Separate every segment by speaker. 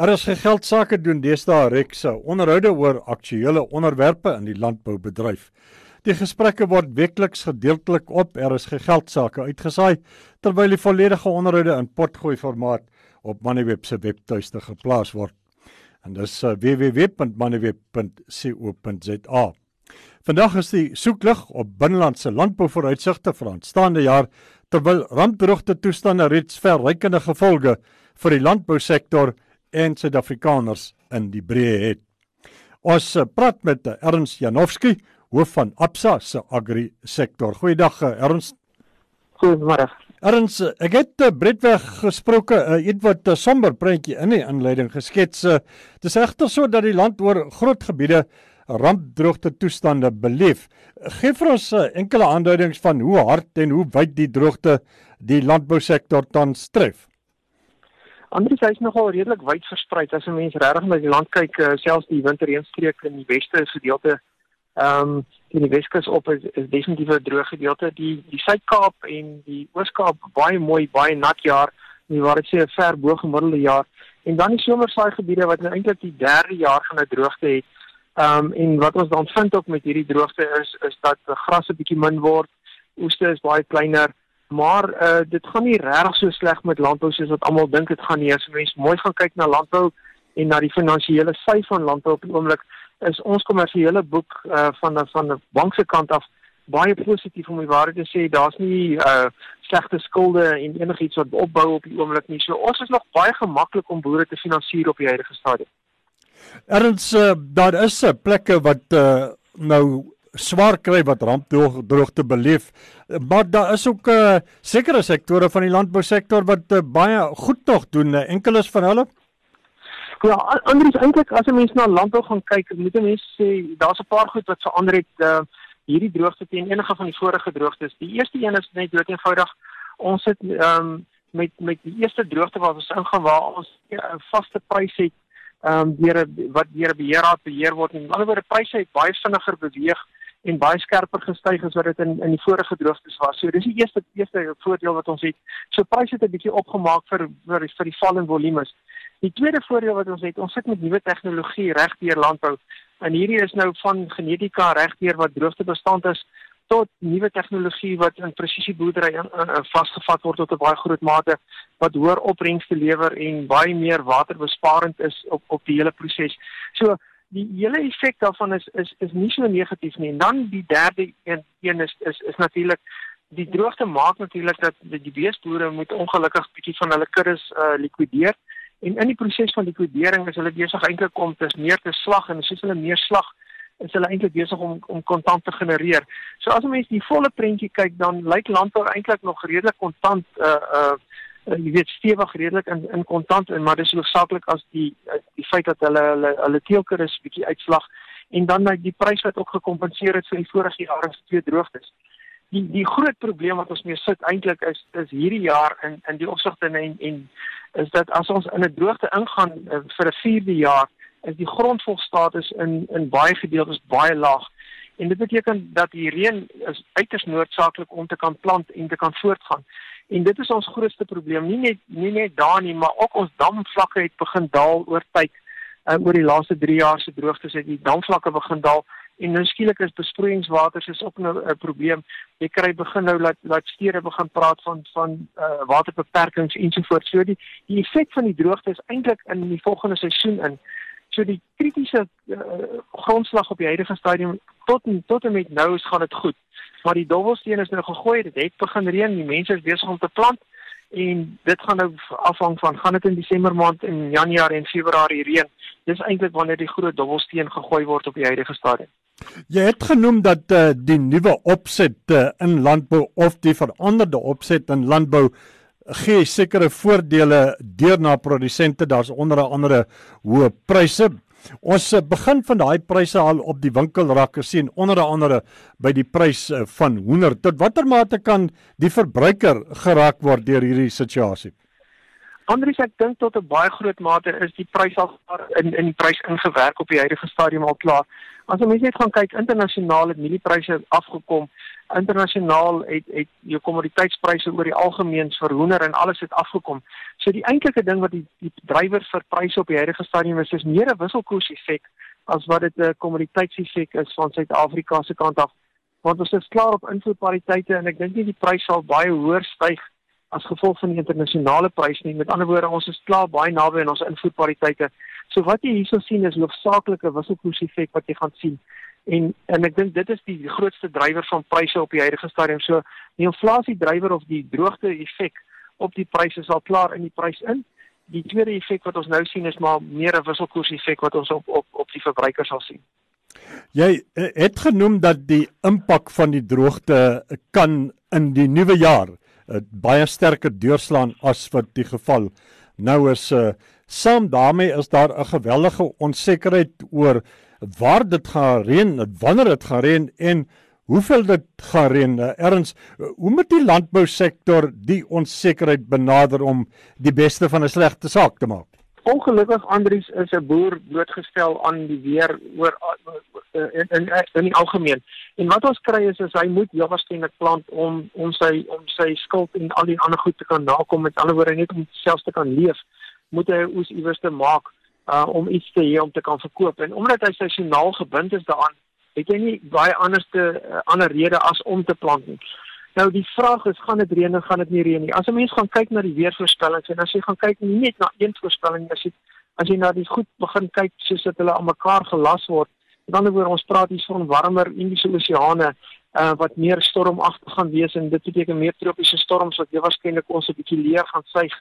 Speaker 1: Er is geld sake doen deesdae rekse onderhoude oor aktuelle onderwerpe in die landboubedryf. Die gesprekke word weekliks gedeeltelik op Er is geld sake uitgesaai terwyl die volledige onderhoude in potgooi formaat op Moneyweb se webtuiste geplaas word. En dis uh, www.moneyweb.co.za. Vandag is die soeklig op binnelandse landbouvooruitsigte vir aanstaande jaar terwyl rampdroogte toestande reeds verrykende gevolge vir die landbousektor en Suid-Afrikaners in die breë het. Ons uh, praat met uh, Ernst Janowski, hoof van Absa se agri sektor. Goeiedag uh, Ernst.
Speaker 2: Goeiemôre.
Speaker 1: Ernst, ek het uh, Bredweg gesproke, 'n uh, somber prentjie in die inleiding geskets. Dit is egter so dat die land oor groot gebiede rampdroogte toestande beleef. Geef vir ons enkele aanduidings van hoe hard en hoe wyd die droogte die landbousektor tans tref.
Speaker 2: Anders is nogal redelik wyd versprei. As 'n mens regtig na die land kyk, uh, selfs die winterreënstreek in die weste gedeelte, ehm um, in die Weskus op is, is definitief 'n droë gedeelte. Die die Suid-Kaap en die Oos-Kaap baie mooi, baie nat jaar, nie waar dit sê 'n ver bo gemiddelde jaar. En dan die somersaai gebiede wat nou eintlik die derde jaar van 'n droogte het. Ehm um, en wat ons dan vind ook met hierdie droogte is is dat gras 'n bietjie min word, oeste is baie kleiner, maar uh dit gaan nie regtig so sleg met landbou soos wat almal dink dit gaan nie. As mense mooi gaan kyk na landbou en na die finansiële sy van landbou op die oomblik, is ons kommersiële boek uh van van 'n bank se kant af baie positief om die waarheid te sê. Daar's nie uh slegte skulde en enigiets wat opbou op die oomblik nie. So ons is nog baie gemaklik om boere te finansier op die huidige stadium.
Speaker 1: Erns uh, daar is 'n plekke wat uh, nou swaar kry wat rampdroogte beleef. Maar daar is ook uh, sekere sektore van die landbousektor wat uh, baie goed nog doen. Uh, enkeles van hulle
Speaker 2: Ja, anders eintlik as 'n mens na landbou gaan kyk, moet 'n mens sê daar's 'n paar goed wat verander het uh, hierdie droogte teen enige van die vorige droogtes. Die eerste een is net dood eenvoudig ons het um, met met die eerste droogte wat ons ingaan waar ons 'n uh, vaste prys het ehm um, deur wat deur 'n beheerraad beheer word en alhoewel die pryse het baie vinniger beweeg en baie skerper gestyg as wat dit in in die vorige droogtes was. So dis die eerste eerste voordeel wat ons het. So pryse het 'n bietjie opgemaak vir vir vir die val in volumes. Die tweede voordeel wat ons het, ons sit met nuwe tegnologie reg deur landbou. En hierdie is nou van genetika reg deur wat droogtebestand is tot nuwe tegnologie wat in presisieboerdery vasgevat word tot 'n baie groot mate wat hoër opbrengste lewer en baie meer waterbesparend is op op die hele proses. So die hele effek daarvan is is is nie so negatief nie. En dan die derde een, een is is is natuurlik die droogte maak natuurlik dat die beesboere moet ongelukkig bietjie van hulle kuddes uh, likwideer. En in die proses van likwidering is hulle besig eintlik om te meer te slag en soos hulle meer slag is hulle eintlik besig om om kontant te genereer. So as 'n mens die volle prentjie kyk dan lyk landbou eintlik nog redelik kontant uh uh jy weet stewig redelik in in kontant en maar dis hoofsaaklik as die die feit dat hulle hulle hulle teelker is bietjie uitslag en dan die prys wat ook gekompenseer het vir die vorige jare se twee droogtes. Die die groot probleem wat ons mee sit eintlik is is hierdie jaar in in die opsigte en en is dat as ons in 'n droogte ingaan uh, vir 'n vierde jaar, is die grondvogstatus in in baie gedeeltes baie laag. En dit beteken dat die reën is uiters noodsaaklik om te kan plant en te kan voortgaan. En dit is ons grootste probleem, nie net nie net daar nie, maar ook ons damvlakke het begin daal oor tyd. Uh, oor die laaste 3 jaar se droogtes het die damvlakke begin daal en nou skielik is besproeiingswater is ook nou 'n probleem. Jy kry begin nou dat dat stede begin praat van van uh, waterbeperkings ensovoorts. So die die effek van die droogte is eintlik in die volgende seisoen in. So die kritiese uh, grondslag op die huidige stadium tot tot en met nou is gaan dit goed. Maar die dobbelsteen is nou gegooi, dit het begin reën, die mense is besig om te plant en dit gaan nou afhang van gaan dit in Desember maand en Januarie en Februarie reën. Dis eintlik wanneer die groot dobbelsteen gegooi word op die huidige stadium.
Speaker 1: Jy het genoem dat uh, die nuwe opset uh, in landbou of die veranderde opset in landbou gee sekere voordele deur na produsente. Daar's onder andere hoë pryse. Ons uh, begin van daai pryse al op die winkelrakke sien onder andere by die prys uh, van hoender. Tot watter mate kan die verbruiker geraak word deur hierdie situasie?
Speaker 2: Andries, ek dink tot 'n baie groot mate is die prys al in in die prys ingewerk op die huidige stadium al klaar. As ons net gaan kyk internasionaal het mieliepryse afgekom. Internasionaal het het jou kommoditeitspryse oor die algemeen vir hoender en alles het afgekom. So die eintlike ding wat die die drywer vir pryse op die huidige stadium is, is meer 'n wisselkoers effek as wat dit 'n kommoditeitseffek is van Suid-Afrika se kant af. Want ons is klaar op invoerpariteite en ek dink nie die prys sal baie hoër styg as gevolg van die internasionale prys nie. Met ander woorde, ons is klaar baie naby aan ons invoerpariteite. So wat jy hierso sien is hoofsaaklike wisselkoers effek wat jy gaan sien. En en ek dink dit is die grootste drywer van pryse op die huidige stadium. So die inflasie drywer of die droogte effek op die pryse sal klaar in die prys in die tweede effek wat ons nou sien is maar meer 'n wisselkoers effek wat ons op op op die verbruiker sal sien.
Speaker 1: Jy eh, het genoem dat die impak van die droogte kan in die nuwe jaar uh, baie sterker deurslaan as wat die geval nou is. Uh, saam daarmee is daar 'n geweldige onsekerheid oor waar dit gaan reën, wanneer dit gaan reën en Hoeveel dit gaan reën? Eh, Erns, hoe moet die landbousektor die onsekerheid benader om die beste van 'n slegte saak te maak?
Speaker 2: Ongelukkig Andries is 'n boer blootgestel aan die weer oor in in in, in die algemeen. En wat ons kry is is hy moet heel waarskynlik plant om om sy om sy skuld en al die ander goed te kan nakom met ander woorde net om selfs te kan leef, moet hy oes iewers te maak uh om iets te hê om te kan verkoop. En omdat hy seisoonaal gebind is daaraan het jy nie baie anderste uh, ander rede as om te plant nie. Nou die vraag is gaan dit reën of gaan dit nie reën nie. As 'n mens gaan kyk na die weervoorspellings en as jy gaan kyk nie net na een voorspelling as jy as jy na die goed begin kyk soos dit hulle aan mekaar gelas word. Met ander woorde ons praat hier van warmer Indiese Oseane uh, wat meer stormagtig gaan wees en dit beteken meer tropiese storms wat jy waarskynlik ons 'n bietjie leer gaan suig.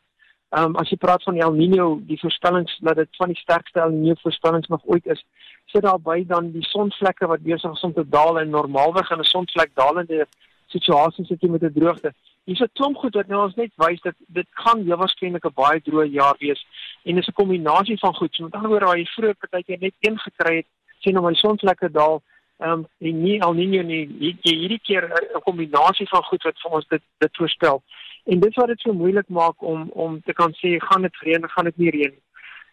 Speaker 2: Ehm um, as jy praat van El Niño, die voorspellings dat dit van die sterkste El Niño voorspellings nog ooit is, sit daarby dan die sonvlekke wat besig is om te daal en normaalweg in 'n sonvlek dalende situasie sit jy met 'n droogte. Hier's 'n klomp goed wat nou ons net wys dat dit gaan heel waarskynlik 'n baie droë jaar wees en dis 'n kombinasie van goed. So met ander woorde, waar jy vroeër partykeer net een gekry het, sien nou maar die sonvlekke daal, ehm um, en nie al nie nie jy hierdie keer 'n kombinasie van goed wat vir ons dit dit voorspel. En dit wat dit so moeilik maak om om te kan sê gaan dit reën, gaan dit nie reën nie.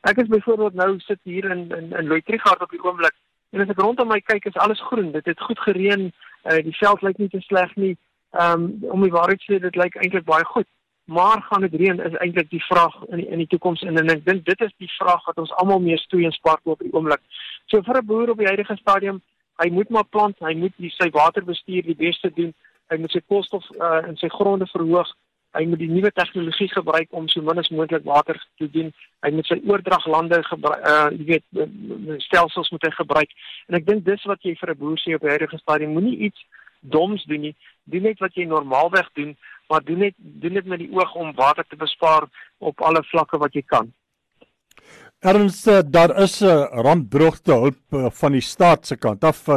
Speaker 2: Ek is byvoorbeeld nou sit hier in in in Luitrigard op die oomblik en as ek rondom my kyk is alles groen. Dit het goed gereën. Uh, die veld lyk nie te sleg nie. Ehm um, om die waarheid te sê dit lyk eintlik baie goed. Maar gaan dit reën is eintlik die vraag in die, in die toekoms en, en ek dink dit is die vraag wat ons almal mee stoei en spark op die oomblik. So vir 'n boer op die huidige stadium, hy moet maar plant, hy moet sy waterbestuur die beste doen. Hy moet sy koolstof uh, in sy gronde verhoog hy moet die nuwe tegnologie gebruik om so min as moontlik water te doen. Hy moet sy oordraglande gebruik, uh jy weet stelsels moet hy gebruik. En ek dink dis wat jy vir 'n boer sê op huidige stadium, moenie iets doms doen nie. Doen net wat jy normaalweg doen, maar doen net doen dit met die oog om water te bespaar op alle vlakke wat jy kan.
Speaker 1: Erns daar is 'n rampdroogte hulp eh, van die staat se kant af.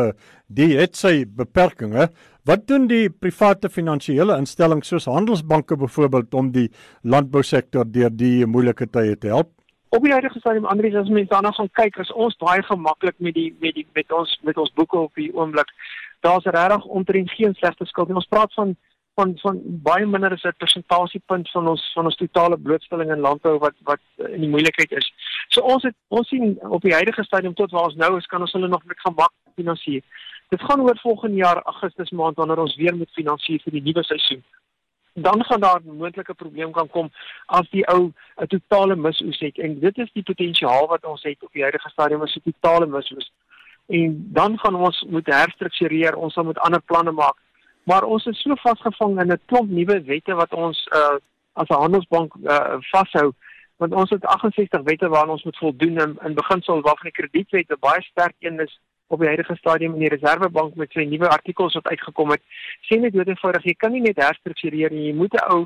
Speaker 1: Die het sy beperkings. Wat doen die private finansiële instellings soos handelsbanke byvoorbeeld om die landbousektor deur die moeilike tye te help?
Speaker 2: Op die huidige stadium Andries as mense daarna gaan kyk, is ons baie gemaklik met die met die met ons met ons boeke op die oomblik. Daar's regtig omtrent geen slegte skuld nie. Ons praat van van van baie minder as 'n persentasiepunt van ons van ons totale blootstelling in landbou wat wat in die moeilikheid is. So ons het ons sien op die huidige stadium tot waar ons nou is, kan ons hulle nog met gemak finansier. Dit gaan oor volgende jaar Augustus maand wanneer ons weer moet finansier vir die nuwe seisoen. Dan gaan daar 'n moontlike probleem kan kom as die ou 'n totale misoes het en dit is die potensiaal wat ons het op die huidige stadium as 'n totale misoes. En dan gaan ons moet herstruktureer, ons sal moet ander planne maak maar ons is so vasgevang in 'n klomp nuwe wette wat ons uh, as 'n handelsbank uh, vashou want ons het 68 wette waaraan ons moet voldoen in, in beginsel waarvan die kredietwet baie sterk een is op die huidige stadium in die reservebank met sy nuwe artikels wat uitgekom het sê net doodgewoonig jy kan nie net herstruktureer nie jy moet 'n ou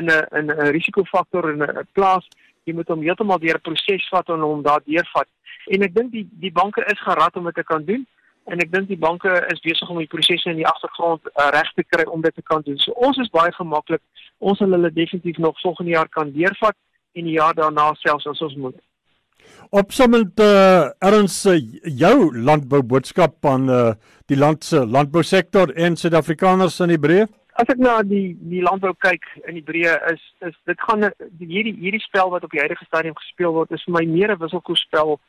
Speaker 2: in 'n in 'n risikofaktor in 'n plaas jy moet hom heeltemal deur 'n proses vat en hom daar deurvat en ek dink die die banke is gerad om dit te kan doen en ek dink die banke is besig om die prosesse in die agtergrond uh, reg te kry om dit te kan doen. So ons is baie gemaklik. Ons sal hulle definitief nog volgende jaar kan deurvat en die jaar daarna selfs as ons moet.
Speaker 1: Opsommend uh, erns uh, jou landbou boodskap aan uh, die land se landbousektor en Suid-Afrikaners in die breë.
Speaker 2: as ek na die die landbou kyk in die breë is is dit gaan hierdie hierdie spel wat op die huidige stadium gespeel word is vir my meer 'n wisselkoersspel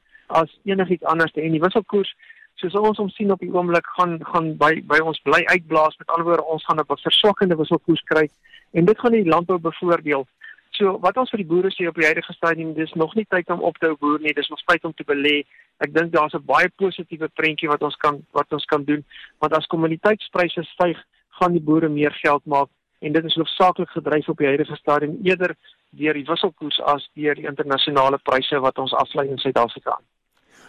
Speaker 2: as enigiets anders en die wisselkoers soos ons hom sien op die oomblik gaan gaan by by ons bly uitblaas met alhoewel ons gaan 'n verswakkende wisselkoers kry en dit gaan die landbou bevoordeel. So wat ons vir die boere sê op die huidige stadium dis nog nie tyd om op te hou boer nie, dis nog tyd om te belê. Ek dink daar's 'n baie positiewe prentjie wat ons kan wat ons kan doen want as kommoditeitspryse styg, gaan die boere meer geld maak en dit is hoofsaaklik gedryf op die huidige stadium eerder deur die wisselkoers as deur die internasionale pryse wat ons aflei in Suid-Afrika.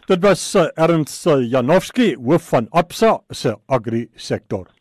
Speaker 1: Dit was uh, Ernst Janowski, hoof van Absa se agri sektor.